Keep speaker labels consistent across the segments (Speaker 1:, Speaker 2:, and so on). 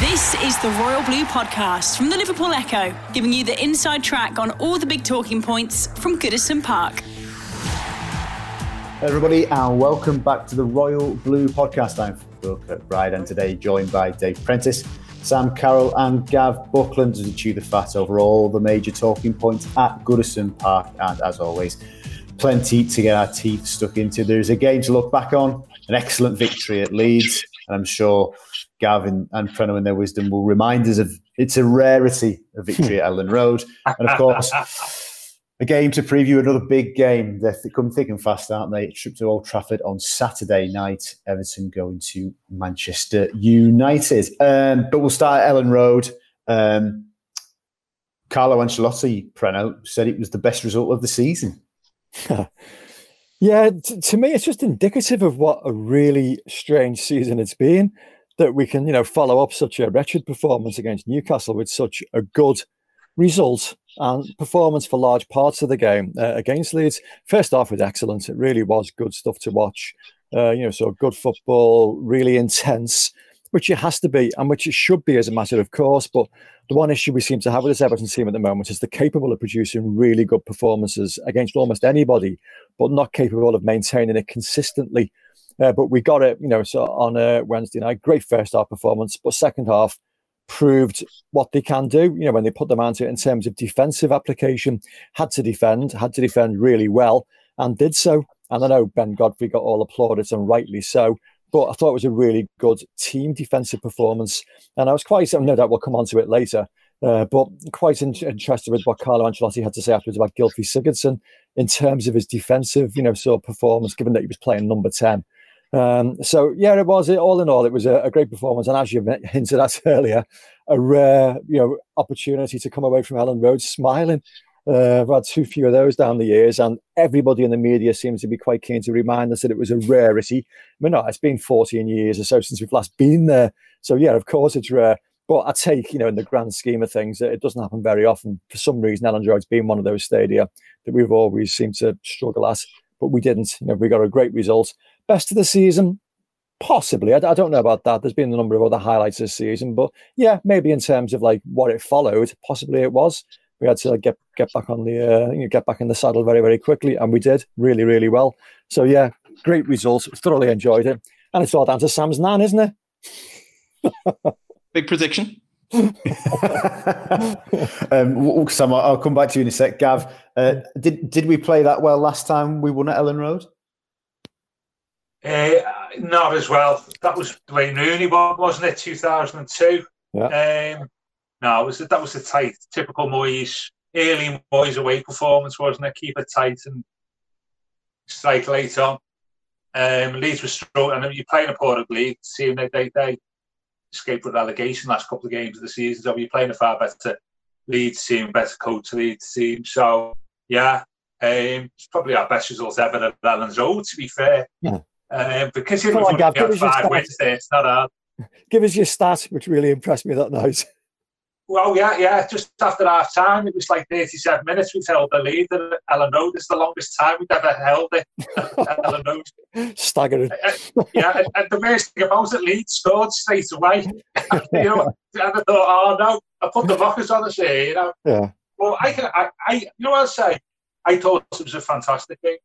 Speaker 1: This is the Royal Blue Podcast from the Liverpool Echo, giving you the inside track on all the big talking points from Goodison Park.
Speaker 2: Everybody, and welcome back to the Royal Blue Podcast. I'm Will Kirkbride, and today joined by Dave Prentice, Sam Carroll, and Gav Buckland to chew the fat over all the major talking points at Goodison Park. And as always, plenty to get our teeth stuck into. There's a game to look back on, an excellent victory at Leeds, and I'm sure Gavin and Preno in their wisdom will remind us of it's a rarity of victory at Elland Road. And of course, a game to preview another big game. They're coming thick and fast, aren't they? A Trip to Old Trafford on Saturday night. Everton going to Manchester United. Um, but we'll start at Elland Road. Um, Carlo Ancelotti, Preno, said it was the best result of the season.
Speaker 3: yeah, t- to me, it's just indicative of what a really strange season it's been that we can, you know, follow up such a wretched performance against Newcastle with such a good result and performance for large parts of the game uh, against Leeds. First off, was excellent. It really was good stuff to watch. Uh, you know, so good football, really intense, which it has to be, and which it should be as a matter of course. But the one issue we seem to have with this Everton team at the moment is they're capable of producing really good performances against almost anybody, but not capable of maintaining it consistently. Uh, but we got it, you know, so on a Wednesday night, great first half performance, but second half proved what they can do. You know, when they put them onto it in terms of defensive application, had to defend, had to defend really well, and did so. And I know Ben Godfrey got all applauded and rightly so. But I thought it was a really good team defensive performance, and I was quite. No doubt we'll come on to it later. Uh, but quite in- interested with what Carlo Ancelotti had to say afterwards about Gylfi Sigurdsson in terms of his defensive, you know, sort of performance, given that he was playing number ten. Um, so yeah, it was It all in all, it was a, a, great performance, and as you hinted at earlier, a rare you know opportunity to come away from Elland Road smiling. Uh, I've had too few of those down the years, and everybody in the media seems to be quite keen to remind us that it was a rarity. I mean, no, it's been 14 years or so since we've last been there, so yeah, of course it's rare. But I take, you know, in the grand scheme of things, it doesn't happen very often. For some reason, Elland Road's been one of those stadia that we've always seemed to struggle at, but we didn't. You know, we got a great result best of the season? Possibly. I, I, don't know about that. There's been a number of other highlights this season but yeah maybe in terms of like what it followed possibly it was. We had to like, get get back on the uh, you know, get back in the saddle very very quickly and we did really really well. So yeah great results. Thoroughly enjoyed it. And it's all down to sam's nan isn't it?
Speaker 4: Big prediction.
Speaker 2: Um, Sam, I'll come back to you in a sec. Gav, uh, did did we play that well last time we won at Elland Road?
Speaker 5: Uh, not as well. That was Wayne Rooney, wasn't it? Two thousand and two.
Speaker 3: Yeah.
Speaker 5: Um, no, it was that was a tight, typical Moyes early Moyes away performance, wasn't it? Keep it tight and strike late on. Um, Leeds was strong, and you're playing a poor league seeing They they they escaped with relegation last couple of games of the season. So you're playing a far better Leeds team, better coach to Leeds team. So yeah, um, it's probably our best result ever at Ellen's Road. To be fair.
Speaker 3: Yeah.
Speaker 5: Um, because you
Speaker 3: Come on, Gav, give us your
Speaker 5: five
Speaker 3: stats.
Speaker 5: there, it's not hard.
Speaker 3: give us your stat which really impressed me that night
Speaker 5: Well, yeah, yeah. Just after half time, it was like 37 minutes. We've held the lead at Elland. It's the longest time we've ever held it Ellen
Speaker 3: staggering
Speaker 5: Uh, yeah, and, and the worst thing about it, Leeds scored straight away. you know, and I thought, oh no, I put the rockers on the say, you know.
Speaker 3: yeah
Speaker 5: Well, I can, I, I, you know what I'll say? I thought it was a fantastic game.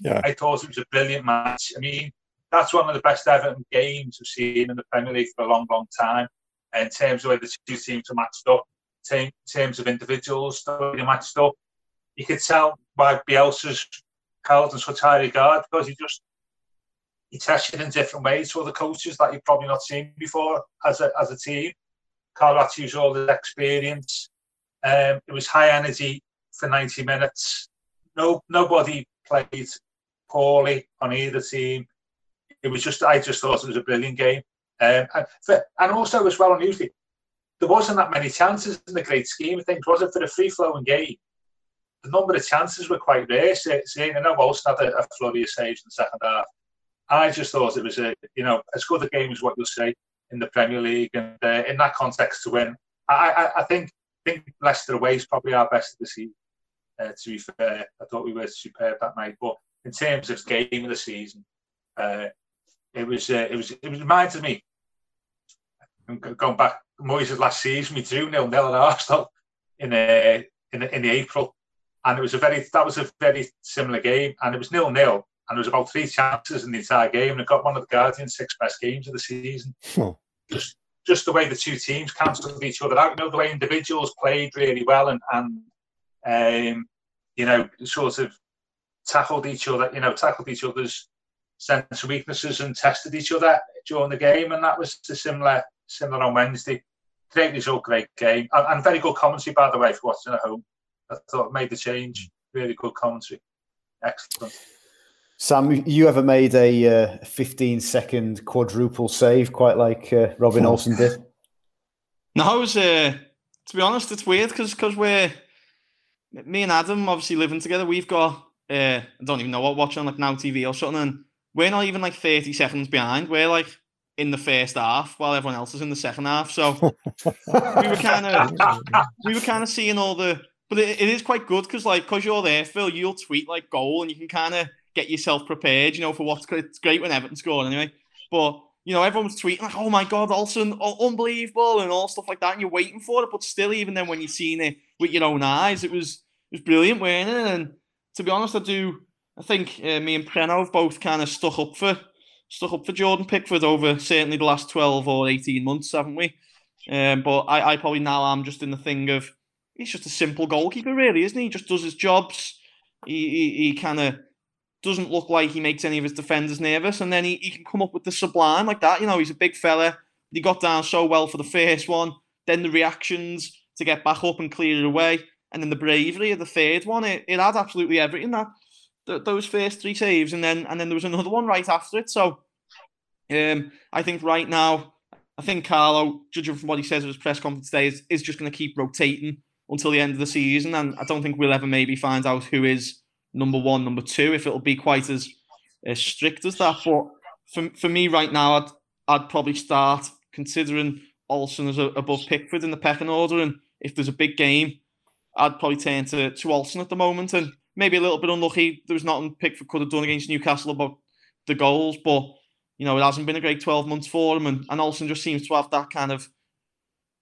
Speaker 3: Yeah.
Speaker 5: I thought it was a brilliant match. I mean, that's one of the best Everton games we've seen in the Premier League for a long, long time. In terms of where the two teams are matched up, in terms of individuals, the way they matched up, you could tell why Bielsa's held in such high regard because he just he tested in different ways to other coaches that you've probably not seen before as a as a team. Carlo had to use all his experience. Um, it was high energy for 90 minutes. No, nobody played poorly on either team. It was just, I just thought it was a brilliant game. Um, and, for, and also as well, unusually, there wasn't that many chances in the great scheme of things, was it, for the free flowing game? The number of chances were quite rare. Seeing, I know most had a, a flurry of saves in the second half. I just thought it was a, you know, as good a game as what you'll say in the Premier League, and uh, in that context to win, I, I, I think I think Leicester away is probably our best of the season. Uh, to be fair, I thought we were superb that night, but in terms of game of the season, uh, it was uh, it was it was reminded me. going back, Moyes' last season, we drew nil nil at Arsenal in uh, in in the April, and it was a very that was a very similar game, and it was nil nil, and there was about three chances in the entire game, and it got one of the Guardian's six best games of the season. Hmm. Just just the way the two teams cancelled each other out, you know, the way individuals played really well and and um, you know sort of tackled each other, you know, tackled each other's strengths and weaknesses and tested each other during the game, and that was a similar similar on Wednesday. Great result, great game, and, and very good commentary by the way for watching at home. I thought made the change. Really good commentary. Excellent.
Speaker 2: Sam, you ever made a uh, 15 second quadruple save, quite like uh, Robin. Olsen did?
Speaker 4: No, it was, uh, to be honest, it's weird because because we're me and Adam obviously living together. We've got uh, I don't even know what watching like Now TV or something, and we're not even like 30 seconds behind. We're like in the first half while everyone else is in the second half. So we were kind of we were kind of seeing all the, but it, it is quite good because like because you're there, Phil, you'll tweet like goal and you can kind of get yourself prepared. You know for what's it's great when Everton score anyway, but. You know, everyone's tweeting like, "Oh my God, Olsen, unbelievable," and all stuff like that, and you're waiting for it. But still, even then, when you've seen it with your own eyes, it was it was brilliant, weren't it? And to be honest, I do. I think uh, me and Preno have both kind of stuck up for stuck up for Jordan Pickford over certainly the last twelve or eighteen months, haven't we? Um, but I, I probably now am just in the thing of he's just a simple goalkeeper, really, isn't he? He just does his jobs. He he, he kind of doesn't look like he makes any of his defenders nervous, and then he, he can come up with the sublime like that. You know, he's a big fella. He got down so well for the first one. Then the reactions to get back up and clear it away and then the bravery of the third one, it, it had absolutely everything that th- those first three saves, and then and then there was another one right after it. So, um, I think right now, I think Carlo, judging from what he says at his press conference today, is, is just going to keep rotating until the end of the season, and I don't think we'll ever maybe find out who is number one, number two, if it'll be quite as, as strict as that. But for for me right now, I'd I'd probably start considering Olsen as a, above Pickford in the pecking order, and if there's a big game I'd probably turn to, to Olsen at the moment. And maybe a little bit unlucky. There was nothing Pickford could have done against Newcastle about the goals, but you know, it hasn't been a great 12 months for him. And, and Olsen just seems to have that kind of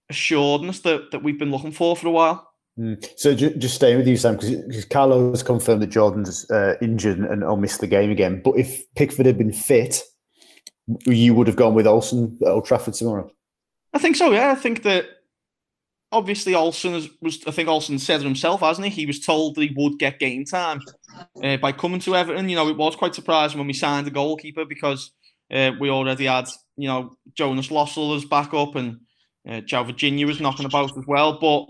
Speaker 4: assuredness that, that we've been looking for for a while.
Speaker 2: Mm. So ju- just staying with you, Sam, because Carlo has confirmed that Jordan's uh, injured and, and missed the game again. But if Pickford had been fit, you would have gone with Olsen at Old Trafford tomorrow.
Speaker 4: I think so. Yeah, I think that obviously Olsen was, I think Olsen said it himself, hasn't he? He was told that he would get game time uh, by coming to Everton. You know, it was quite surprising when we signed the goalkeeper because uh, we already had, you know, Jonas Lössl as backup and uh, João Virginia was knocking about as well. But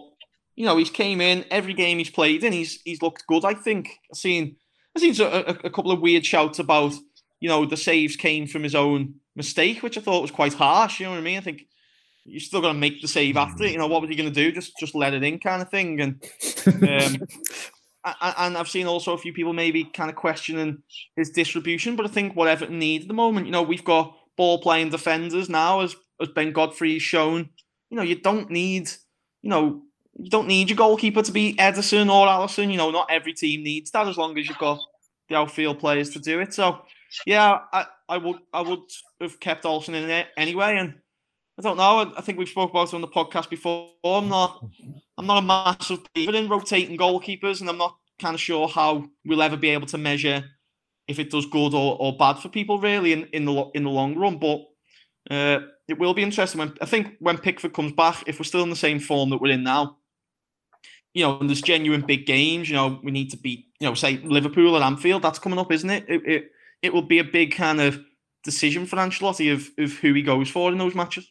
Speaker 4: you know, he's came in every game he's played in. He's he's looked good. I think. I've seen I've seen a, a, a couple of weird shouts about, you know, the saves came from his own mistake, which I thought was quite harsh. You know what I mean? I think you're still going to make the save after it. You know, what was he going to do? Just just let it in, kind of thing. And um, and I've seen also a few people maybe kind of questioning his distribution, but I think what Everton need at the moment, you know, we've got ball playing defenders now, as as Ben Godfrey shown. You know, you don't need, you know, you don't need your goalkeeper to be Ederson or Alisson. You know, not every team needs that as long as you've got the outfield players to do it. So, yeah, I, I would I would have kept Olsen in it anyway, and I don't know. I think we've spoke about it on the podcast before. I'm not. I'm not a massive believer in rotating goalkeepers, and I'm not kind of sure how we'll ever be able to measure if it does good or, or bad for people really in, in the in the long run. But uh, it will be interesting when I think when Pickford comes back, if we're still in the same form that we're in now, you know, and there's genuine big games. You know, we need to beat, you know, say Liverpool at Anfield. That's coming up, isn't it? It it, it will be a big kind of decision for Ancelotti of, of who he goes for in those matches.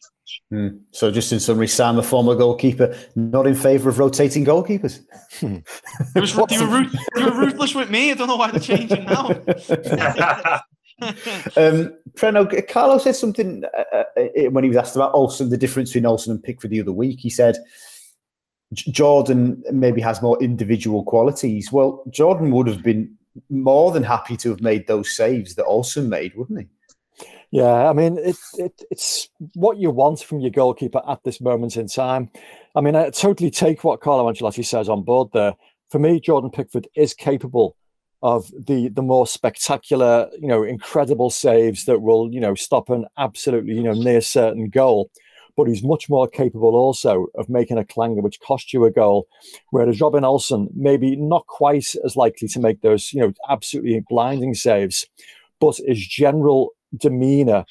Speaker 2: Mm. So, just in summary, Sam, a former goalkeeper, not in favour of rotating goalkeepers.
Speaker 4: it was, you, were, you were ruthless with me. I don't know why they're changing now.
Speaker 2: um, Preno, Carlo said something uh, uh, when he was asked about Olsen, the difference between Olsen and Pickford the other week. He said Jordan maybe has more individual qualities. Well, Jordan would have been more than happy to have made those saves that Olsen made, wouldn't he?
Speaker 3: Yeah, I mean, it, it, it's what you want from your goalkeeper at this moment in time. I mean, I totally take what Carlo Ancelotti says on board there. For me, Jordan Pickford is capable of the the more spectacular, you know, incredible saves that will, you know, stop an absolutely, you know, near certain goal. But he's much more capable also of making a clanger which cost you a goal. Whereas Robin Olsen, maybe not quite as likely to make those, you know, absolutely blinding saves, but his general demeanor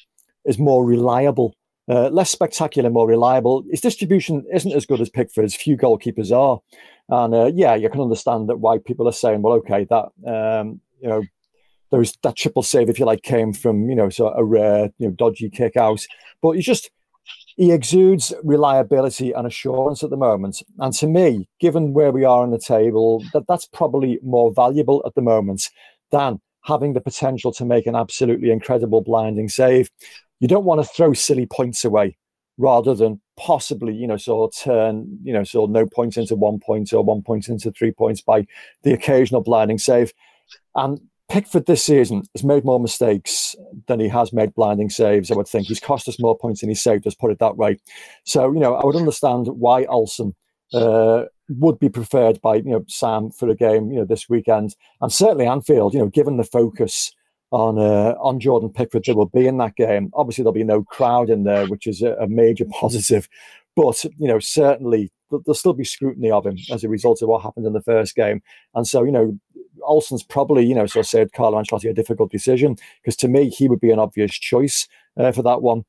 Speaker 3: is more reliable. Uh, less spectacular, more reliable. His distribution isn't as good as Pickford's. Few goalkeepers are. And uh, yeah, you can understand that why people are saying, well, okay, that um, you know, there was that triple save, if you like, came from you know, so a rare, you know, dodgy kick out. But he just he exudes reliability and assurance at the moment. And to me, given where we are on the table, that that's probably more valuable at the moment than having the potential to make an absolutely incredible blinding save. You don't want to throw silly points away rather than possibly, you know, sort of turn, you know, sort of no points into one point or one point into three points by the occasional blinding save. And Pickford this season has made more mistakes than he has made blinding saves. I would think he's cost us more points than he saved us. Put it that way. So you know, I would understand why Olsen uh, would be preferred by you know Sam for a game you know this weekend, and certainly Anfield. You know, given the focus on uh, on Jordan Pickford will be in that game. Obviously, there'll be no crowd in there, which is a, a major positive. But you know, certainly there'll still be scrutiny of him as a result of what happened in the first game. And so, you know, Olsen's probably, you know, so said Carlo Ancelotti a difficult decision because to me he would be an obvious choice uh, for that one.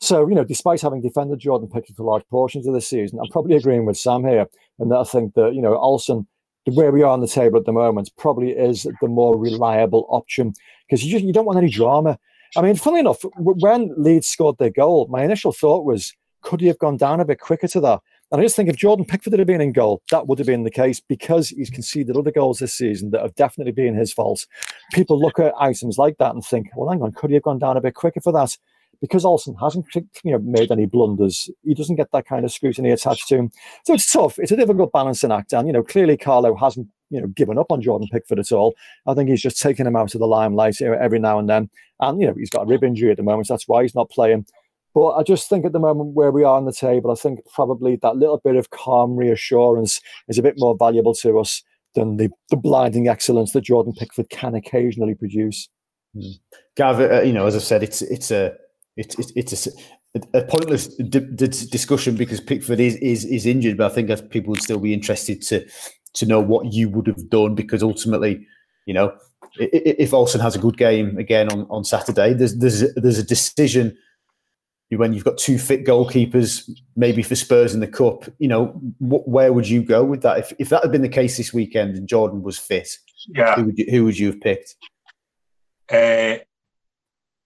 Speaker 3: So, you know, despite having defended Jordan Pickford for large portions of the season, I'm probably agreeing with Sam here, and I think that you know Olsen, where we are on the table at the moment, probably is the more reliable option because you, you don't want any drama. I mean, funnily enough, when Leeds scored their goal, my initial thought was, could he have gone down a bit quicker to that? And I just think if Jordan Pickford had been in goal, that would have been the case because he's conceded other goals this season that have definitely been his fault. People look at items like that and think, well, hang on, could he have gone down a bit quicker for that? Because Olsen hasn't you know, made any blunders, he doesn't get that kind of scrutiny attached to him. So it's tough. It's a difficult balancing act. And, you know, clearly Carlo hasn't you know given up on Jordan Pickford at all. I think he's just taking him out of the limelight every now and then. And you know he's got a rib injury at the moment, so that's why he's not playing. But I just think at the moment where we are on the table, I think probably that little bit of calm reassurance is a bit more valuable to us than the, the blinding excellence that Jordan Pickford can occasionally produce.
Speaker 2: Mm. Gav, uh, you know, as I said, it's it's a it's it's a, a pointless d- d- discussion because Pickford is, is is injured, but I think people would still be interested to to know what you would have done because ultimately, you know, if Olsen has a good game again on, on Saturday, there's there's a, there's a decision when you've got two fit goalkeepers, maybe for Spurs in the cup. You know, wh- where would you go with that? If if that had been the case this weekend and Jordan was fit,
Speaker 5: yeah,
Speaker 2: who would you, who would you have picked?
Speaker 5: Uh,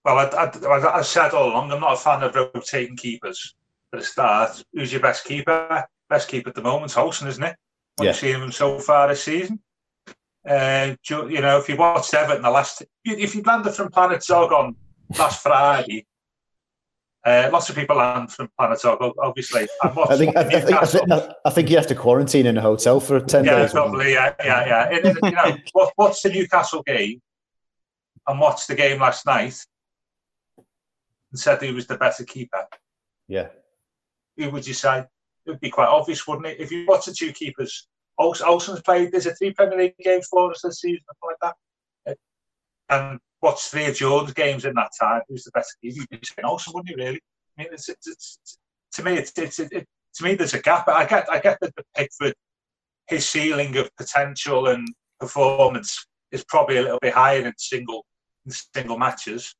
Speaker 5: well, I, I, I said all along, I'm not a fan of rotating keepers. For the start, who's your best keeper? Best keeper at the moment, Olsen, isn't it? What yeah. seen him so far this season. Uh, you know, if you watched Everton the last, if you landed from Planet Zog on last Friday, uh, lots of people land from Planet Zog, obviously.
Speaker 2: I think I, think, I, think, I think you have to quarantine in a hotel for ten
Speaker 5: yeah,
Speaker 2: days.
Speaker 5: Probably, yeah, yeah, yeah. You know, what, what's the Newcastle game and what's the game last night? And said he was the better keeper.
Speaker 2: Yeah.
Speaker 5: Who would you say? It would be quite obvious, wouldn't it? If you watch the two keepers, Olsen's played, there's a three Premier League games for us this season, like that. And watch three of Jordan's games in that time. Who's the best keeper? You'd be saying Olsen, wouldn't you, really? I mean, it's, it's, it's, to me, it's, it's, it, to me, there's a gap. I get, I get that the Pickford, his ceiling of potential and performance is probably a little bit higher in single in single matches,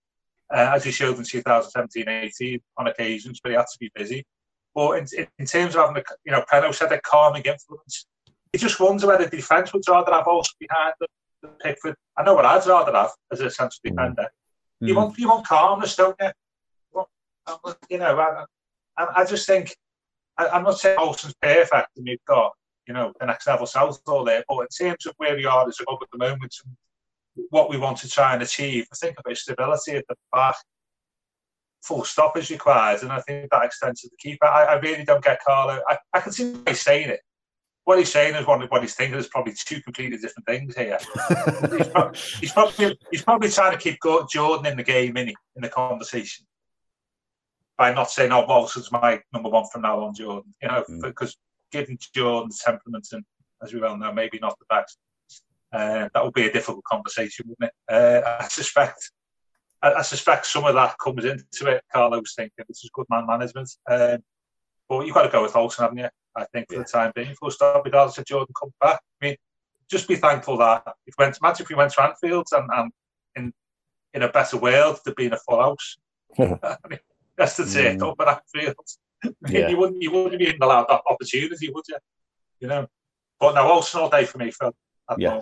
Speaker 5: uh, as he showed in 2017-18 on occasions, but he had to be busy. But in, in terms of having, a, you know, Preno said a calming influence. He just wonder whether the defence would rather have Olsen behind the, the Pickford. I know what I'd rather have as a central mm. defender. Mm. You want you want calmness, don't you? You know, I, I, I just think I, am not saying Olsen's perfect and we've got you know the next level south all there, but in terms of where we are as a club at the moment, what we want to try and achieve. I think a bit of stability at the back, full stop is required, and I think that extends to the keeper. I, I really don't get Carlo. I, I can see why he's saying it. What he's saying is what, what he's thinking is probably two completely different things here. he's, probably, he's, probably, he's probably trying to keep Jordan in the game, in, in the conversation by not saying, "Oh, Walson's my number one from now on, Jordan." You know, mm. because given Jordan's temperament and, as we well know, maybe not the best, uh, that would be a difficult conversation, wouldn't it? Uh, I suspect. I, I, suspect some of that comes into it. Carlo's thinking this is good man management, um, but you've got to go with Olsen, haven't you? I think for yeah. the time being, full stop, regardless if Jordan comes back. I mean, just be thankful that if we went, imagine if we went to Anfield and, and in in a better world, there'd been a full house. I mean, that's the say mm. up at Anfield. Yeah. you wouldn't you wouldn't be allowed that opportunity, would you? You know. But no, Olsen all day for me, Phil. Yeah.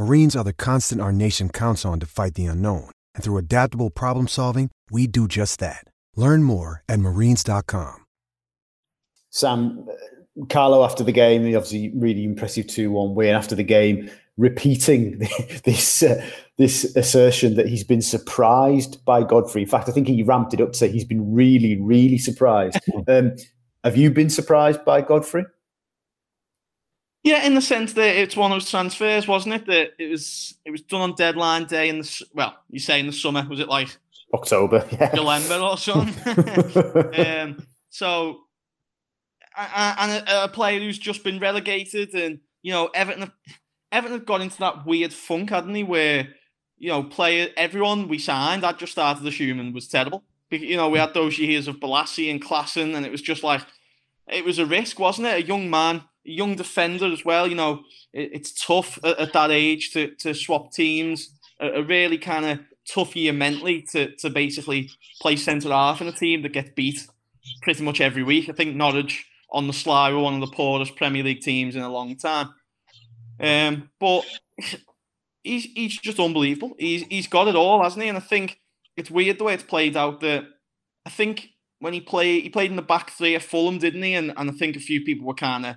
Speaker 6: Marines are the constant our nation counts on to fight the unknown. And through adaptable problem solving, we do just that. Learn more at marines.com.
Speaker 2: Sam, Carlo, after the game, obviously really impressive 2 1 win. After the game, repeating this uh, this assertion that he's been surprised by Godfrey. In fact, I think he ramped it up to say he's been really, really surprised. um, have you been surprised by Godfrey?
Speaker 4: Yeah, in the sense that it's one of those transfers, wasn't it? That it was it was done on deadline day in the well, you say in the summer, was it like
Speaker 2: October, yeah,
Speaker 4: November or something? um, so, and a, a, player who's just been relegated, and you know Everton, Everton have got into that weird funk, hadn't he? Where you know, player everyone we signed, I just started assuming was terrible. You know, we had those years of Bolasie and Klaassen, and it was just like it was a risk, wasn't it? A young man young defender as well. You know, it, it's tough at, at, that age to, to swap teams. A, a really kind of tough year mentally to, to basically play centre half in a team that gets beat pretty much every week. I think Norwich on the sly were one of the poorest Premier League teams in a long time. Um, but he's he's just unbelievable. He's he's got it all, hasn't he? And I think it's weird the way it's played out. That I think when he played, he played in the back three at Fulham, didn't he? And and I think a few people were kind of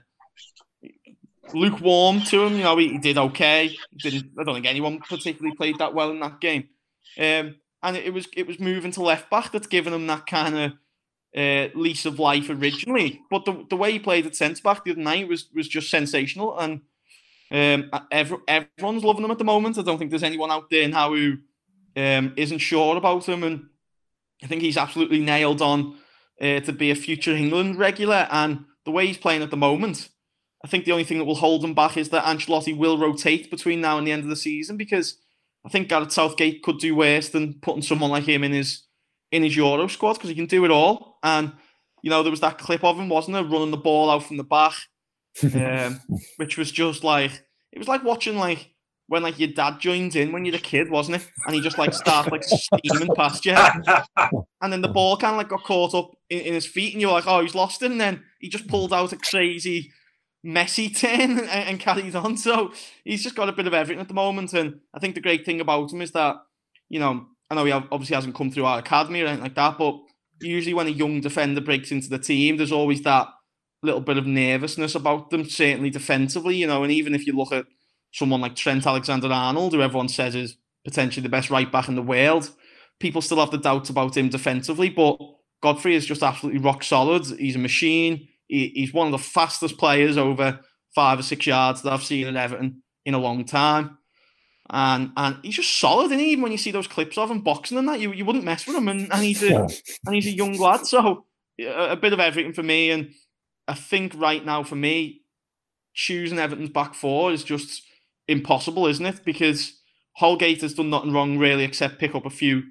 Speaker 4: lukewarm to him. You know, he, he did okay. Didn't I don't think anyone particularly played that well in that game. Um, and it, was it was moving to left back that's given him that kind of uh, lease of life originally. But the, the way he played at centre back the other night was was just sensational, and um, every, everyone's loving him at the moment. I don't think there's anyone out there now who um, isn't sure about him, and I think he's absolutely nailed on uh, to be a future England regular. And the way he's playing at the moment, I think the only thing that will hold him back is that Ancelotti will rotate between now and the end of the season because I think Gareth Southgate could do worse than putting someone like him in his in his Euro squad because he can do it all. And you know there was that clip of him, wasn't there, running the ball out from the back, um, which was just like it was like watching like when like your dad joins in when you're a kid, wasn't it? And he just like starts like steaming past you, and then the ball kind of like got caught up in, in his feet, and you're like, oh, he's lost it. And then he just pulled out a crazy messy ten and, and carried on. So he's just got a bit of everything at the moment. And I think the great thing about him is that, you know, I know he obviously hasn't come through our academy or anything like that, but usually when a young defender breaks into the team, there's always that little bit of nervousness about them, certainly defensively, you know, and even if you look at someone like Trent Alexander Arnold, who everyone says is potentially the best right back in the world, people still have the doubts about him defensively, but Godfrey is just absolutely rock solid. He's a machine. He, he's one of the fastest players over five or six yards that I've seen at Everton in a long time. And and he's just solid, and even when you see those clips of him boxing and that, you, you wouldn't mess with him. And, and he's a and he's a young lad, so a, a bit of everything for me. And I think right now for me, choosing Everton's back four is just impossible, isn't it? Because Holgate has done nothing wrong really, except pick up a few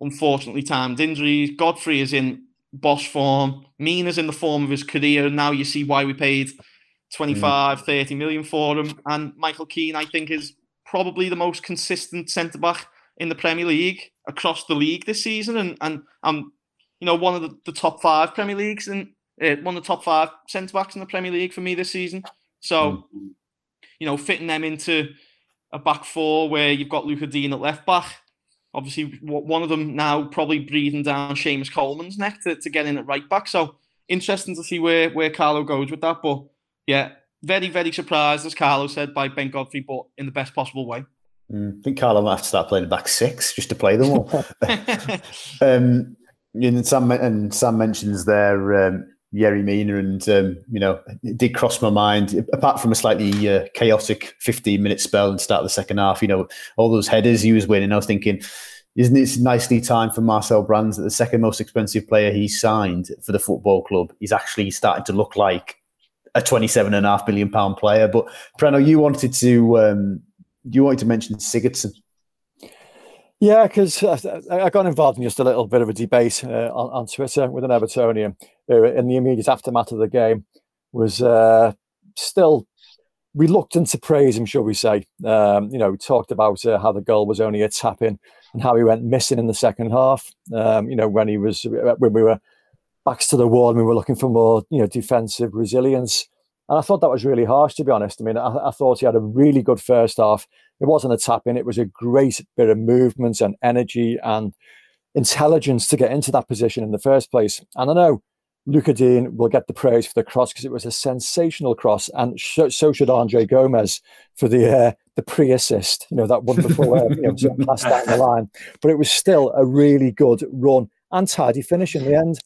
Speaker 4: unfortunately timed injuries. Godfrey is in boss form. Mina's in the form of his career. Now you see why we paid 25, mm. 30 million for him. And Michael Keane, I think, is probably the most consistent centre back in the Premier League across the league this season, and and I'm you know one of the, the top five Premier Leagues and uh, one of the top five centre backs in the Premier League for me this season. So mm-hmm. you know fitting them into a back four where you've got Lucas Digne at left back. Obviously, one of them now probably breathing down Seamus Coleman's neck to, to get in at right back. So interesting to see where where Carlo goes with that. But yeah, very very surprised as Carlo said by Ben Godfrey, but in the best possible way.
Speaker 2: Mm, I think Carlo might have to start playing the back six just to play them all. um, and Sam and Sam mentions there um, Yerry Mina, and um, you know it did cross my mind. Apart from a slightly uh, chaotic 15 minute spell and start of the second half, you know all those headers he was winning. I was thinking, isn't it nicely timed for Marcel Brands that the second most expensive player he signed for the football club? He's actually starting to look like a 27 and a half million pound player. But Preno, you wanted to um, you wanted to mention Sigurdsson.
Speaker 3: Yeah, because I, got involved in just a little bit of a debate uh, on, on, Twitter with an Evertonian who, in the immediate aftermath of the game, was uh, still reluctant to praise him, shall we say. Um, you know, we talked about uh, how the goal was only a tap in and how he went missing in the second half. Um, you know, when he was when we were backs to the wall and we were looking for more, you know, defensive resilience. And I thought that was really harsh, to be honest. I mean, I, I thought he had a really good first half. It wasn't a tap in, it was a great bit of movement and energy and intelligence to get into that position in the first place. And I know Lucas Digne will get the praise for the cross because it was a sensational cross, and sh- so should Andre Gomes for the uh, the pre assist. You know that wonderful uh, you know, pass down the line. But it was still a really good run and tidy finish in the end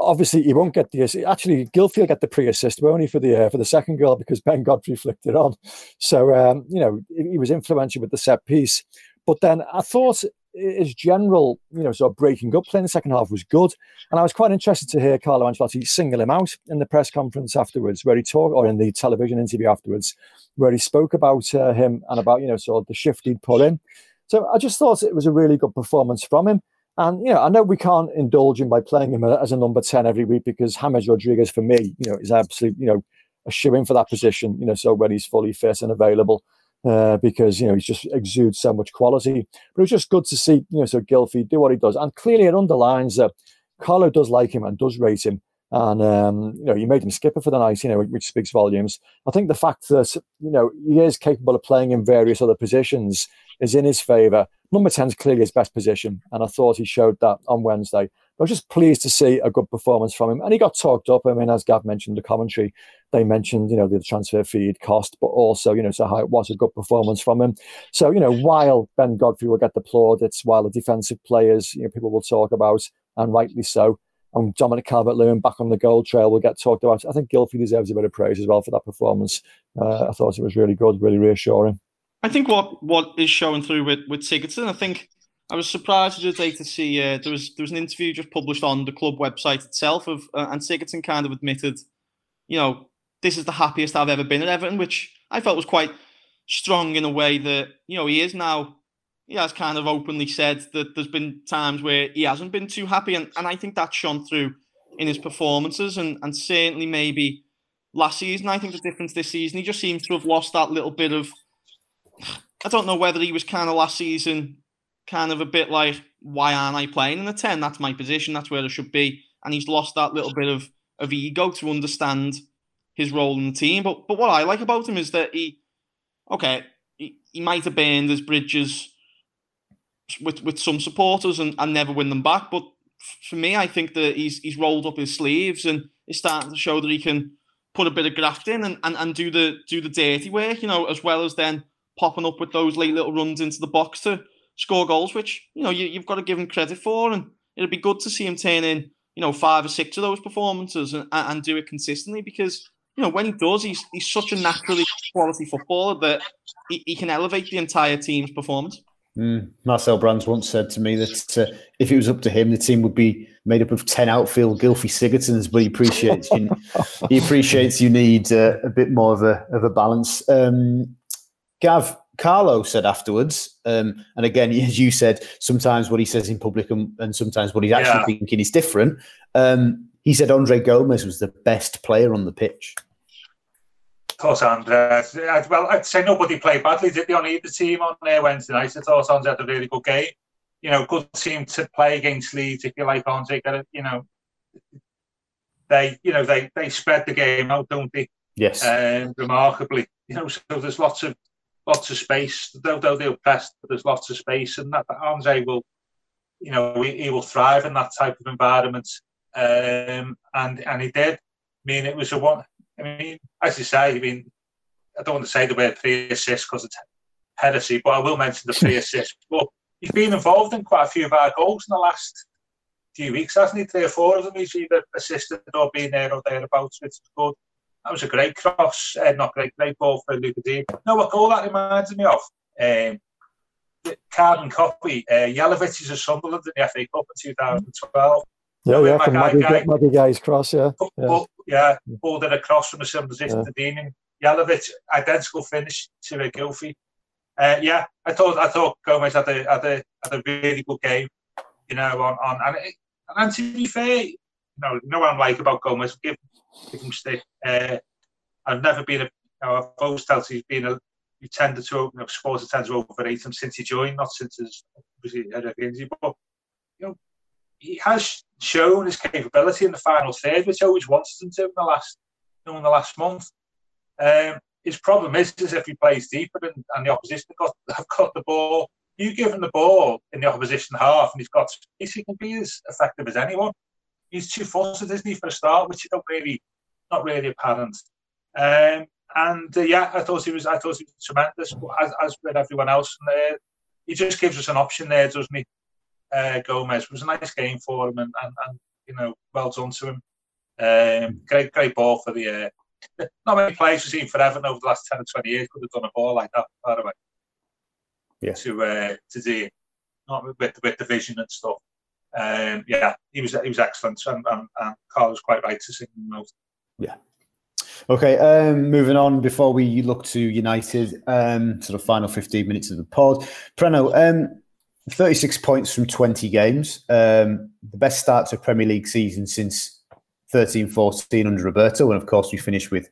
Speaker 3: obviously he won't get the actually Gylfi get the pre-assist but only for the uh, for the second goal because Ben Godfrey flicked it on. So um, you know he was influential with the set piece. But then I thought his general, you know, sort of breaking up play in the second half was good. And I was quite interested to hear Carlo Ancelotti single him out in the press conference afterwards, where he talked, or in the television interview afterwards, where he spoke about uh, him and about, you know, sort of the shift he'd put in. So I just thought it was a really good performance from him. And you know, I know we can't indulge him by playing him as a number ten every week because James Rodriguez, for me, you know, is absolutely you know a shoe in for that position. You know, so when he's fully fit and available, uh, because you know he just exudes so much quality. But it was just good to see you know so Gylfi do what he does, and clearly it underlines that Carlo does like him and does rate him. And um, you know, you made him skipper for the night, you know, which speaks volumes. I think the fact that you know he is capable of playing in various other positions is in his favour. Number 10 is clearly his best position, and I thought he showed that on Wednesday. I was just pleased to see a good performance from him, and he got talked up. I mean, as Gav mentioned, the commentary, they mentioned, you know, the transfer fee cost, but also, you know, so how it was a good performance from him. So, you know, while Ben Godfrey will get the plaudits, while the defensive players, you know, people will talk about, and rightly so, and Dominic Calvert-Lewin back on the goal trail will get talked about. I think Gylfi deserves a bit of praise as well for that performance. Uh, I thought it was really good, really reassuring.
Speaker 4: I think what what is showing through with with Sigurdsson, I think I was surprised today to see uh, there was there was an interview just published on the club website itself of uh, and Sigurdsson kind of admitted, you know, this is the happiest I've ever been at Everton, which I felt was quite strong in a way that you know he is now. He has kind of openly said that there's been times where he hasn't been too happy, and, and I think that shone through in his performances, and and certainly maybe last season. I think the difference this season, he just seems to have lost that little bit of I don't know whether he was kind of last season, kind of a bit like, why aren't I playing in the 10? That's my position. That's where I should be. And he's lost that little bit of, of ego to understand his role in the team. But but what I like about him is that he, okay, he, he might have burned his bridges with, with some supporters and, and never win them back. But for me, I think that he's he's rolled up his sleeves and is starting to show that he can put a bit of graft in and, and, and do the do the dirty work, you know, as well as then popping up with those late little runs into the box to score goals, which you know you, have got to give him credit for, and it'd be good to see him turn in you know five or six of those performances and, and do it consistently because you know when he does, he's he's such a naturally quality footballer that he, he can elevate the entire team's performance.
Speaker 2: Mm. Marcel Brands once said to me that uh, if it was up to him, the team would be made up of ten outfield Gylfi Sigurdssons. But he appreciates you, he appreciates you need uh, a bit more of a of a balance. Um, Gav Carlo said afterwards, um, and again, as you said, sometimes what he says in public and, and sometimes what he's actually yeah. thinking is different. Um, he said Andre Gomes was the best player on the pitch.
Speaker 5: Thought Andres, well, I'd say nobody played badly, did they, on either team on there Wednesday night? I thought Andre had a really good game. You know, good team to play against Leeds, if you like, Andre. You know, they, you know, they they spread the game out, don't they?
Speaker 2: Yes.
Speaker 5: Um, remarkably, you know, so there's lots of lots of space. Though, though they'll press, but there's lots of space, and that Andre will, you know, he, he will thrive in that type of environment. Um, and and he did. I mean, it was a one. I mean, as you say, I mean, I don't want to say the word three assists because it's heresy, but I will mention the three assists. But he's been involved in quite a few of our goals in the last few weeks, hasn't he? Three or four of them he's either assisted or been there or thereabouts, which is good. That was a great cross, uh, not great, great ball for Luca Digne. No, what goal that reminds me of? Um, carbon copy. Uh, is a Sunderland in the FA Cup in 2012.
Speaker 3: Yeah, yeah, from Maggie, Maggie Guy's cross, yeah.
Speaker 5: Yeah, yeah pulled it across from a similar position to Digne. And identical finish to a Gylfi. Uh, yeah, I thought I thought Gomes had a, had a had a really good game, you know, on, on and, it, and to be fair, you know, no one like about Gomes, give, give him stick. Uh, I've never been a, you know, I've always felt he's been a, he tended to, you know, supporters tend to overrate him since he joined, not since his, obviously, head of injury, but, you know, he has shown his capability in the final third, which I always wanted him to in the last, you know, in the last month. Um, his problem is, is if he plays deeper and, and the opposition got have got the ball, you give him the ball in the opposition half, and he's got space, he can be as effective as anyone. He's too fussed, isn't he, for a start, which you don't really, not really apparent. Um, and uh, yeah, I thought he was, I thought he was tremendous, as, as with everyone else. And uh, he just gives us an option there, doesn't he? Uh, Gomes it was a nice game for him, and, and, and you know, well done to him. Um, great, great ball for the. Uh, not many players we've seen for Everton over the last ten or twenty years could have done a ball like that. By the way,
Speaker 2: yeah.
Speaker 5: To uh, to do, not with with the vision and stuff. Um, yeah, he was he was excellent, and, and, and Carl was quite right to sing him out.
Speaker 2: Yeah. Okay, um, moving on before we look to United, um, sort of final 15 minutes of the pod. Preno, um, 36 points from 20 games. Um, the best start to Premier League season since 13 14 under Roberto. And of course, we finished with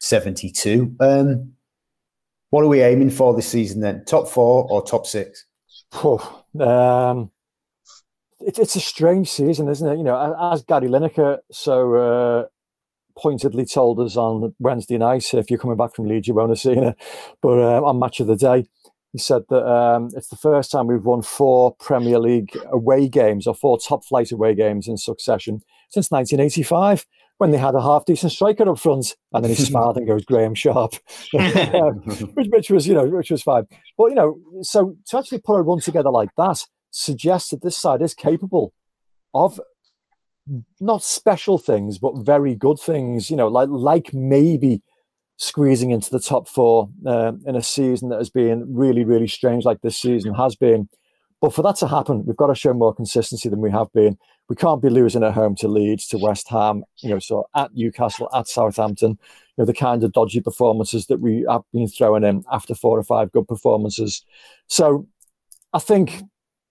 Speaker 2: 72. Um, what are we aiming for this season then? Top four or top six?
Speaker 3: Um, it, it's a strange season, isn't it? You know, as Gary Lineker so uh, pointedly told us on Wednesday night, if you're coming back from Leeds, you won't have seen it. But uh, on Match of the Day, he said that um, it's the first time we've won four Premier League away games or four top flight away games in succession since 1985 when they had a half decent striker up front. And then he smiled and goes, Graeme Sharp, um, which, which, was, you know, which was fine. But, you know, so to actually put a run together like that suggests that this side is capable of not special things, but very good things, you know, like, like maybe squeezing into the top four uh, in a season that has been really, really strange, like this season has been. But for that to happen, we've got to show more consistency than we have been. We can't be losing at home to Leeds, to West Ham, you know, so at Newcastle, at Southampton, you know, the kind of dodgy performances that we have been throwing in after four or five good performances. So I think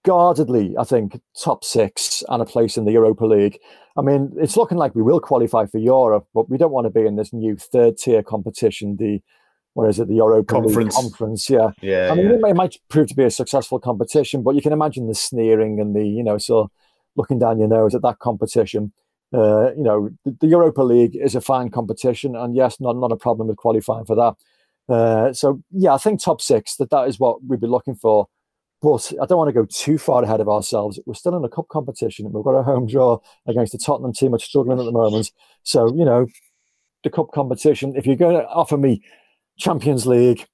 Speaker 3: guardedly, I think top six and a place in the Europa League. I mean, it's looking like we will qualify for Europe, but we don't want to be in this new third tier competition, the what is it, the Europa
Speaker 2: conference.
Speaker 3: League conference? Yeah,
Speaker 2: yeah.
Speaker 3: I mean,
Speaker 2: yeah.
Speaker 3: It, might, it might prove to be a successful competition, but you can imagine the sneering and the you know, so looking down your nose at that competition. Uh, you know, the, the, Europa League is a fine competition, and yes, not not a problem with qualifying for that. Uh, so yeah, I think top six that that is what we'd be looking for. But I don't want to go too far ahead of ourselves. We're still in a cup competition. We've got a home draw against the Tottenham team, which is struggling at the moment. So, you know, the cup competition, if you're going to offer me Champions League,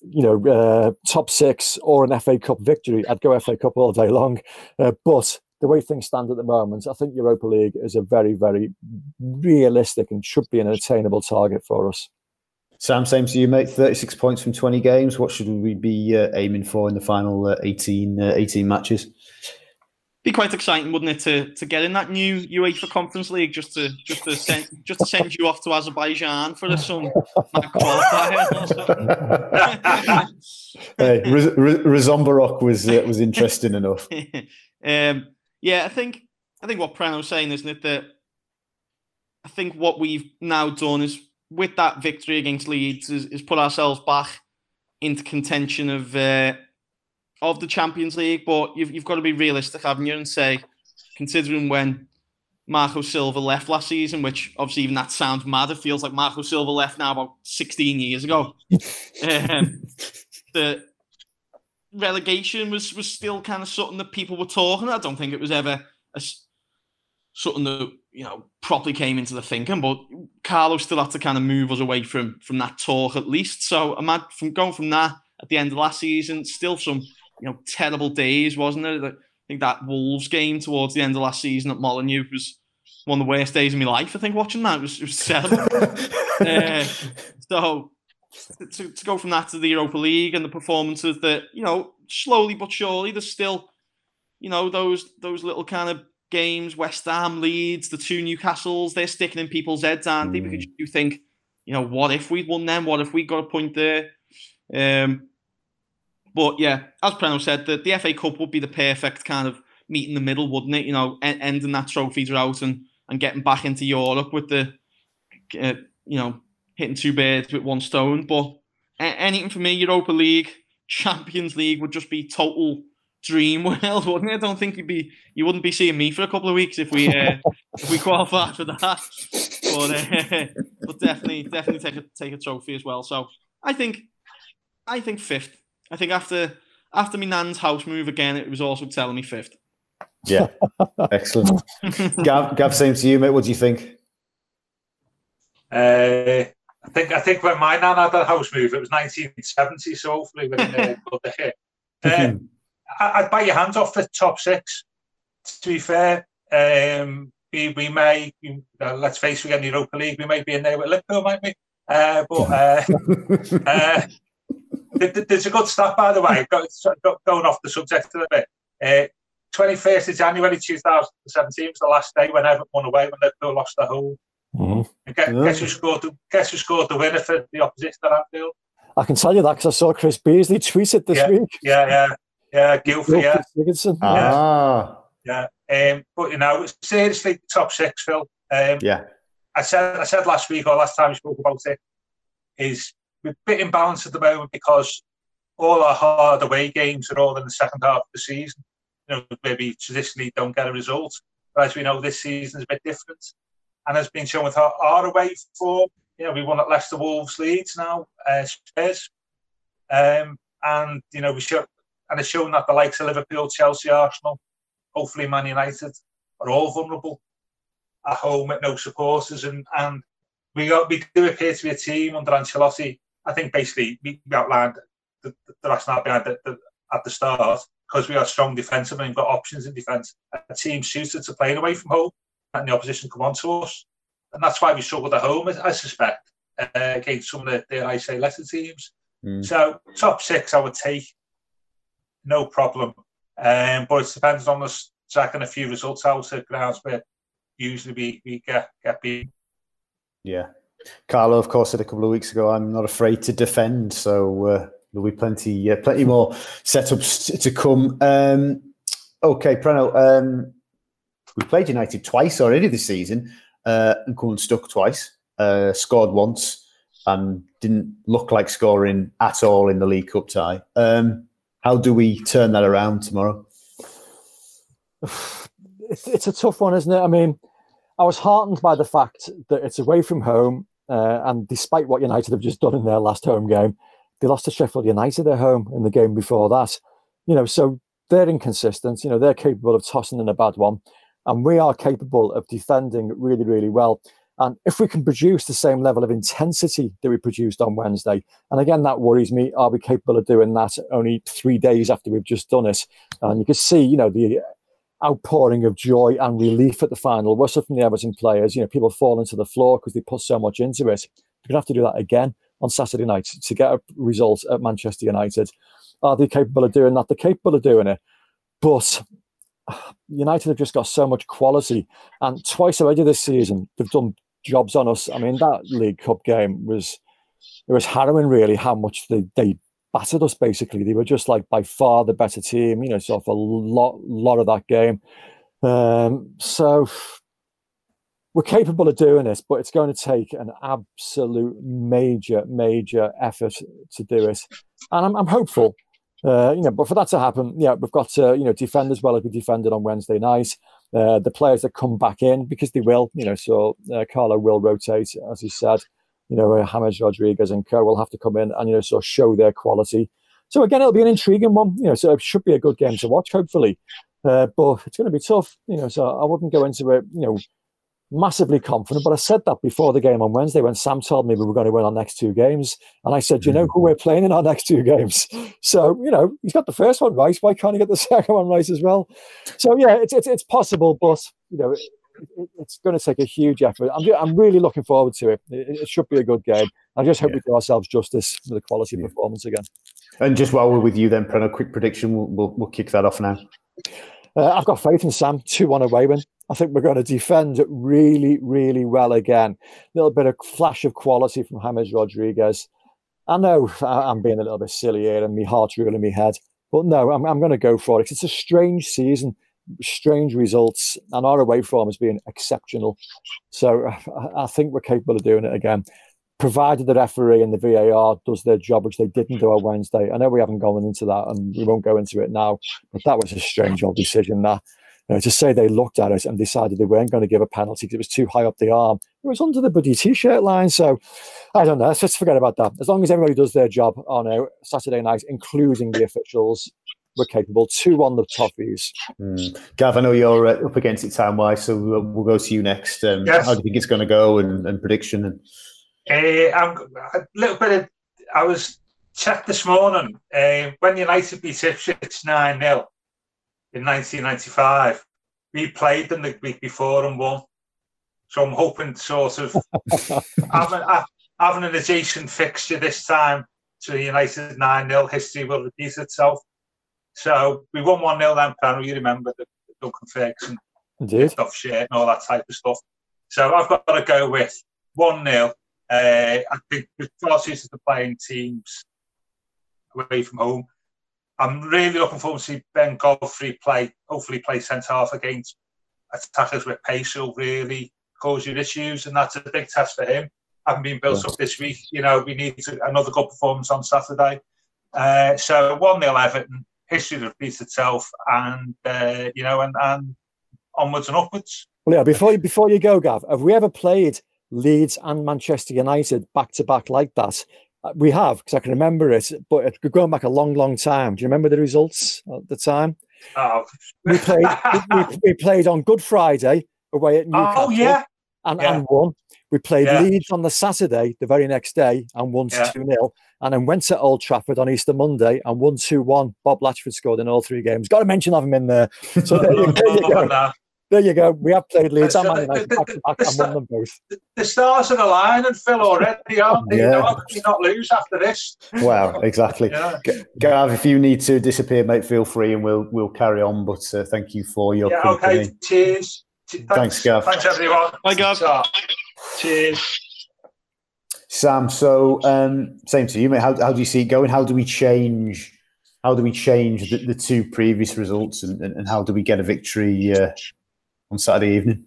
Speaker 3: you know, uh, top six or an FA Cup victory, I'd go FA Cup all day long. Uh, but the way things stand at the moment, I think Europa League is a very, very realistic and should be an attainable target for us.
Speaker 2: Sam, same to you, mate. 36 points from 20 games. What should we be uh, aiming for in the final uh, 18, uh, 18 matches?
Speaker 4: Be quite exciting, wouldn't it, to, to get in that new UEFA Conference League just to just to send just to send you off to Azerbaijan for some
Speaker 2: hey, Rizombarok was uh, was interesting enough.
Speaker 4: um, yeah, I think I think what Preno's saying, isn't it, that I think what we've now done is with that victory against Leeds, is, is put ourselves back into contention of uh, of the Champions League. But you've you've got to be realistic, haven't you, and say, considering when Marco Silva left last season, which obviously even that sounds mad. It feels like Marco Silva left now about 16 years ago. um, the relegation was was still kind of something that people were talking. I don't think it was ever a, something that you know properly came into the thinking. But Carlo still had to kind of move us away from from that talk at least. So I'm at, from going from that at the end of last season, still some you know terrible days, wasn't it? I think that Wolves game towards the end of last season at Molineux was one of the worst days of my life. I think watching that it was, it was terrible. uh, so to, to go from that to the Europa League and the performances that you know slowly but surely there's still you know those those little kind of games West Ham Leeds the two Newcastles they're sticking in people's heads aren't they? Because you think you know what if we'd won them what if we got a point there? Um but yeah as Preno said the, the FA Cup would be the perfect kind of meet in the middle wouldn't it? You know ending that trophy drought and and getting back into Europe with the uh, you know hitting two birds with one stone. But anything for me, Europa League, Champions League would just be total dream world, wouldn't it? I don't think you'd be you wouldn't be seeing me for a couple of weeks if we uh, if we qualified for that. But uh, but definitely definitely take a take a trophy as well. So I think I think fifth. I think after after my nan's house move again, it was also telling me fifth.
Speaker 2: Yeah, excellent. Gav, Gav, same to you, mate. What do you think?
Speaker 5: Uh, I think I think when my nan had a house move, it was 1970, so hopefully we're in a good day. Uh, I'd buy your hands off the top six. To be fair, um, we, we may, you know, let's face it, we get the Europa League, we might be in there with Liverpool, might we? Uh, but uh, uh, there's a good stuff, by the way, going off the subject a little bit. Uh, 21st of January 2017 was the last day when Everton won away when Liverpool lost their home. Mm-hmm. Guess, yeah. guess, who scored the, guess who scored the winner for the opposition at Anfield?
Speaker 3: I can tell you that because I saw Chris Beesley tweet it this
Speaker 5: yeah,
Speaker 3: week.
Speaker 5: Yeah, yeah, yeah, Gylfi, yeah.
Speaker 3: Sigurdsson.
Speaker 2: Ah.
Speaker 5: Yeah. Um, but you know, seriously, top six, Phil. Um,
Speaker 2: yeah.
Speaker 5: I said I said last week or last time we spoke about it is we're a bit imbalanced at the moment because all our hard away games are all in the second half of the season. You know, maybe traditionally don't get a result. But as we know, this season is a bit different and has been shown with our, our away form. You know, we won at Leicester, Wolves, Leeds now, uh, Spurs, um, and you know we show and it's shown that the likes of Liverpool, Chelsea, Arsenal, hopefully Man United, are all vulnerable at home with no supporters, and and we got we do appear to be a team under Ancelotti. I think basically we outlined the, the rationale behind it at the start because we are strong defensive and we've got options in defence. A team suited to playing away from home and the opposition come on to us. And that's why we struggled at home, I suspect, uh, against some of the, dare I say, lesser teams. Mm. So top six, I would take, no problem. Um, but it depends on us and a few results out at grounds where usually we, we get, get beat.
Speaker 2: Yeah. Carlo, of course, said a couple of weeks ago, I'm not afraid to defend. So uh, there'll be plenty, uh, plenty more setups to come. Um, okay, Prano, um, we played United twice already this season uh, and come unstuck twice. Uh, scored once and didn't look like scoring at all in the League Cup tie. Um, how do we turn that around tomorrow?
Speaker 3: It's, a tough one, isn't it? I mean, I was heartened by the fact that it's away from home, uh, and despite what United have just done in their last home game, they lost to Sheffield United at home in the game before that. You know, so they're inconsistent. You know, they're capable of tossing in a bad one and we are capable of defending really, really well. And if we can produce the same level of intensity that we produced on Wednesday, and again, that worries me. Are we capable of doing that only three days after we've just done it? And you can see, you know, the outpouring of joy and relief at the final. Whistle from the Everton players. You know, people falling to the floor because they put so much into it. We're going to have to do that again on Saturday night to get a result at Manchester United. Are they capable of doing that? They're capable of doing it. But ah, United have just got so much quality, and twice already this season they've done jobs on us. I mean, that League Cup game was it was harrowing, really, how much they they battered us. Basically, they were just like by far the better team. You know, for a lot lot of that game. Um, so we're capable of doing this, but it's going to take an absolute major, major effort to do it. And I'm, I'm hopeful, uh, you know, but for that to happen, yeah, we've got to, you know, defend as well as we defended on Wednesday night. Uh, the players that come back in because they will, you know, so uh, Carlo will rotate, as he said. You know, uh, James Rodriguez and Co will have to come in and you know sort of show their quality. So again, it'll be an intriguing one. You know, so it should be a good game to watch, hopefully. Uh, but it's going to be tough. You know, so I wouldn't go into it. You know, massively confident. But I said that before the game on Wednesday when Sam told me we were going to win our next two games. And I said, you know who we're playing in our next two games? So, you know, he's got the first one right. Why can't he get the second one right as well? So, yeah, it's, it's, it's possible, but, you know, it, it, it's going to take a huge effort. I'm, I'm really looking forward to it. It, it should be a good game. I just hope yeah. we do ourselves justice with a quality yeah. performance again.
Speaker 2: And just while we're with you, then, Preno, quick prediction. We'll, we'll, we'll kick that off now.
Speaker 3: Uh, I've got faith in Sam. 2 1 away win. I think we're going to defend really, really well again. A little bit of flash of quality from James Rodriguez. I know I'm being a little bit silly here and my heart's ruling my head, but no, I'm, I'm going to go for it. It's a strange season, strange results, and our away form has been exceptional. So I think we're capable of doing it again provided the referee and the VAR does their job, which they didn't do on Wednesday. I know we haven't gone into that and we won't go into it now, but that was a strange old decision. That you know, to say they looked at it and decided they weren't going to give a penalty because it was too high up the arm. It was under the bloody t-shirt line. So I don't know. Let's just forget about that. As long as everybody does their job on a Saturday night, including the officials, we're capable. Two on the toffees.
Speaker 2: Mm. Gav, I know you're uh, up against it time wise, so we'll, we'll, go to you next. Um, yes. How do you think it's going to go and, and prediction? And
Speaker 5: uh, I'm a little bit of. I was checked this morning uh, when United beat Ipswich nine 0 in 1995. We played them the week before and won. So I'm hoping sort of having, having an adjacent fixture this time to the United 9 0 history will repeat itself. So we won 1 0 then, Pan. You remember the, the Duncan Ferguson
Speaker 3: Indeed.
Speaker 5: stuff, shirt and all that type of stuff. So I've got to go with 1 0 uh, I think we're far used to playing teams away from home. I'm really looking forward to see Ben Godfrey play, hopefully play centre half against attackers with pace will really cause you issues, and that's a big test for him. Haven't been built up this week, you know, we need to, another good performance on Saturday. Uh, so 1 0 Everton, history repeats itself, and, uh, you know, and, and onwards and upwards.
Speaker 3: Well, yeah, before, before you go, Gav, have we ever played Leeds and Manchester United back to back like that. We have because I can remember it, but going back a long, long time. Do you remember the results at the time?
Speaker 5: Oh.
Speaker 3: we played. we, we, played on Good Friday away at oh, Newcastle.
Speaker 5: Oh yeah,
Speaker 3: and,
Speaker 5: yeah.
Speaker 3: and won. We played yeah. Leeds on the Saturday, the very next day, and won yeah. 2 0. And then went to Old Trafford on Easter Monday and won 2 1. Bob Latchford scored in all three games. Got a mention of him in there. So there you, there you go. There you go. We have played Leeds and Man United back to back and won them both.
Speaker 5: The stars are aligning, Phil, already, aren't they? Yeah. You not lose after this.
Speaker 2: Wow, exactly. yeah. Gav, if you need to disappear, mate, feel free and we'll we'll carry on. But uh, thank you for your yeah, company.
Speaker 5: Okay, cheers. Thanks,
Speaker 2: Thanks Gav.
Speaker 5: Thanks, everyone.
Speaker 4: Bye, Gav.
Speaker 5: Cheers.
Speaker 2: Sam, so um, same to you, mate. How, how do you see it going? How do we change? How do we change the, the two previous results, and, and, and, how do we get a victory uh, on Saturday evening.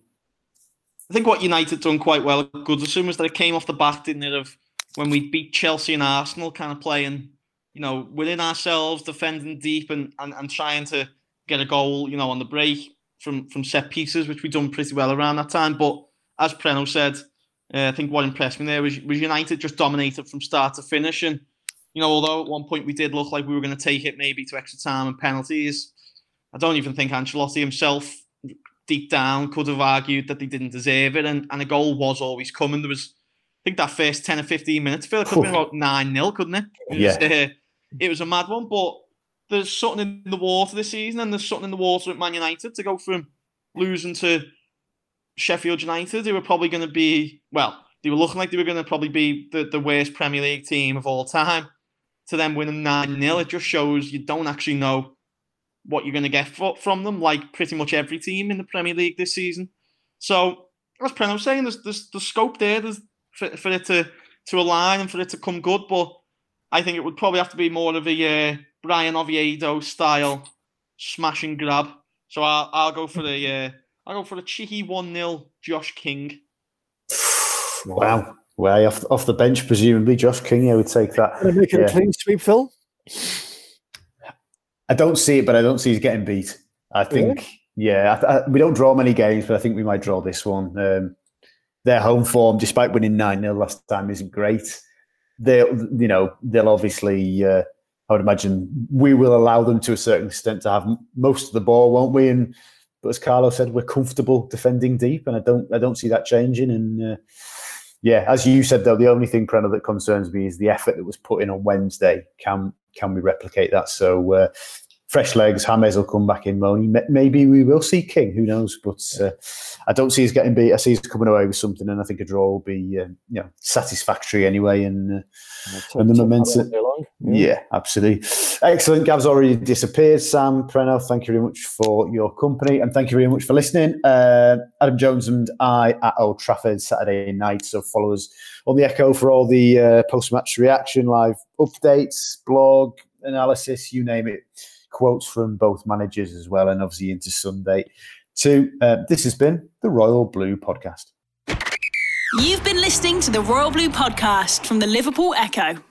Speaker 4: I think what United done quite well at Goodison was that it came off the back, didn't it, of when we beat Chelsea and Arsenal, kind of playing, you know, within ourselves, defending deep and, and, and trying to get a goal, you know, on the break from, from set pieces, which we done pretty well around that time. But as Preno said, uh, I think what impressed me there was, was United just dominated from start to finish. And, you know, although at one point we did look like we were going to take it maybe to extra time and penalties, I don't even think Ancelotti himself deep down could have argued that they didn't deserve it, and, and a goal was always coming. There was, I think, that first 10 or 15 minutes, I feel like it could have been about 9 0, couldn't it? It
Speaker 2: was,
Speaker 4: yeah. Uh, it was a mad one, but there's something in the water this season, and there's something in the water at Man United to go from losing to Sheffield United, They were probably going to be, well, they were looking like they were going to probably be the, the worst Premier League team of all time, to them winning 9 0. It just shows you don't actually know what you're going to get from them, like pretty much every team in the Premier League this season. So, as Preno was saying, there's, there's the scope there there's for, for it to, to align and for it to come good, but I think it would probably have to be more of a uh, Bryan Oviedo style smash and grab. So I'll, I'll go for the uh, I go for a cheeky 1 0 Josh King.
Speaker 2: wow. Way off, off the bench, presumably. Josh King, I would take that.
Speaker 3: Make it
Speaker 2: Yeah.
Speaker 3: a clean sweep, Phil.
Speaker 2: I don't see it, but I don't see he's getting beat. I think, yeah, I, I, we don't draw many games, but I think we might draw this one. Um, their home form, despite winning 9 0 last time, isn't great. They'll, you know, they'll obviously, uh, I would imagine we will allow them to a certain extent to have most of the ball, won't we? And but as Carlo said, we're comfortable defending deep, and I don't, I don't see that changing. And uh, yeah, as you said though, the only thing, Preno, that concerns me is the effort that was put in on Wednesday. Can can we replicate that? So uh, fresh legs, James will come back in. Moni. Maybe we will see King. Who knows? But uh, I don't see us getting beat. I see us coming away with something, and I think a draw will be uh, you know satisfactory anyway. And uh, And the momentum- yeah, absolutely. Excellent. Gav's already disappeared. Sam Preno, thank you very much for your company and thank you very much for listening. Uh, Adam Jones and I at Old Trafford Saturday night. So follow us on the Echo for all the uh, post match reaction, live updates, blog analysis, you name it. Quotes from both managers as well, and obviously into Sunday. Too. Uh, this has been the Royal Blue Podcast.
Speaker 1: You've been listening to the Royal Blue podcast from the Liverpool Echo.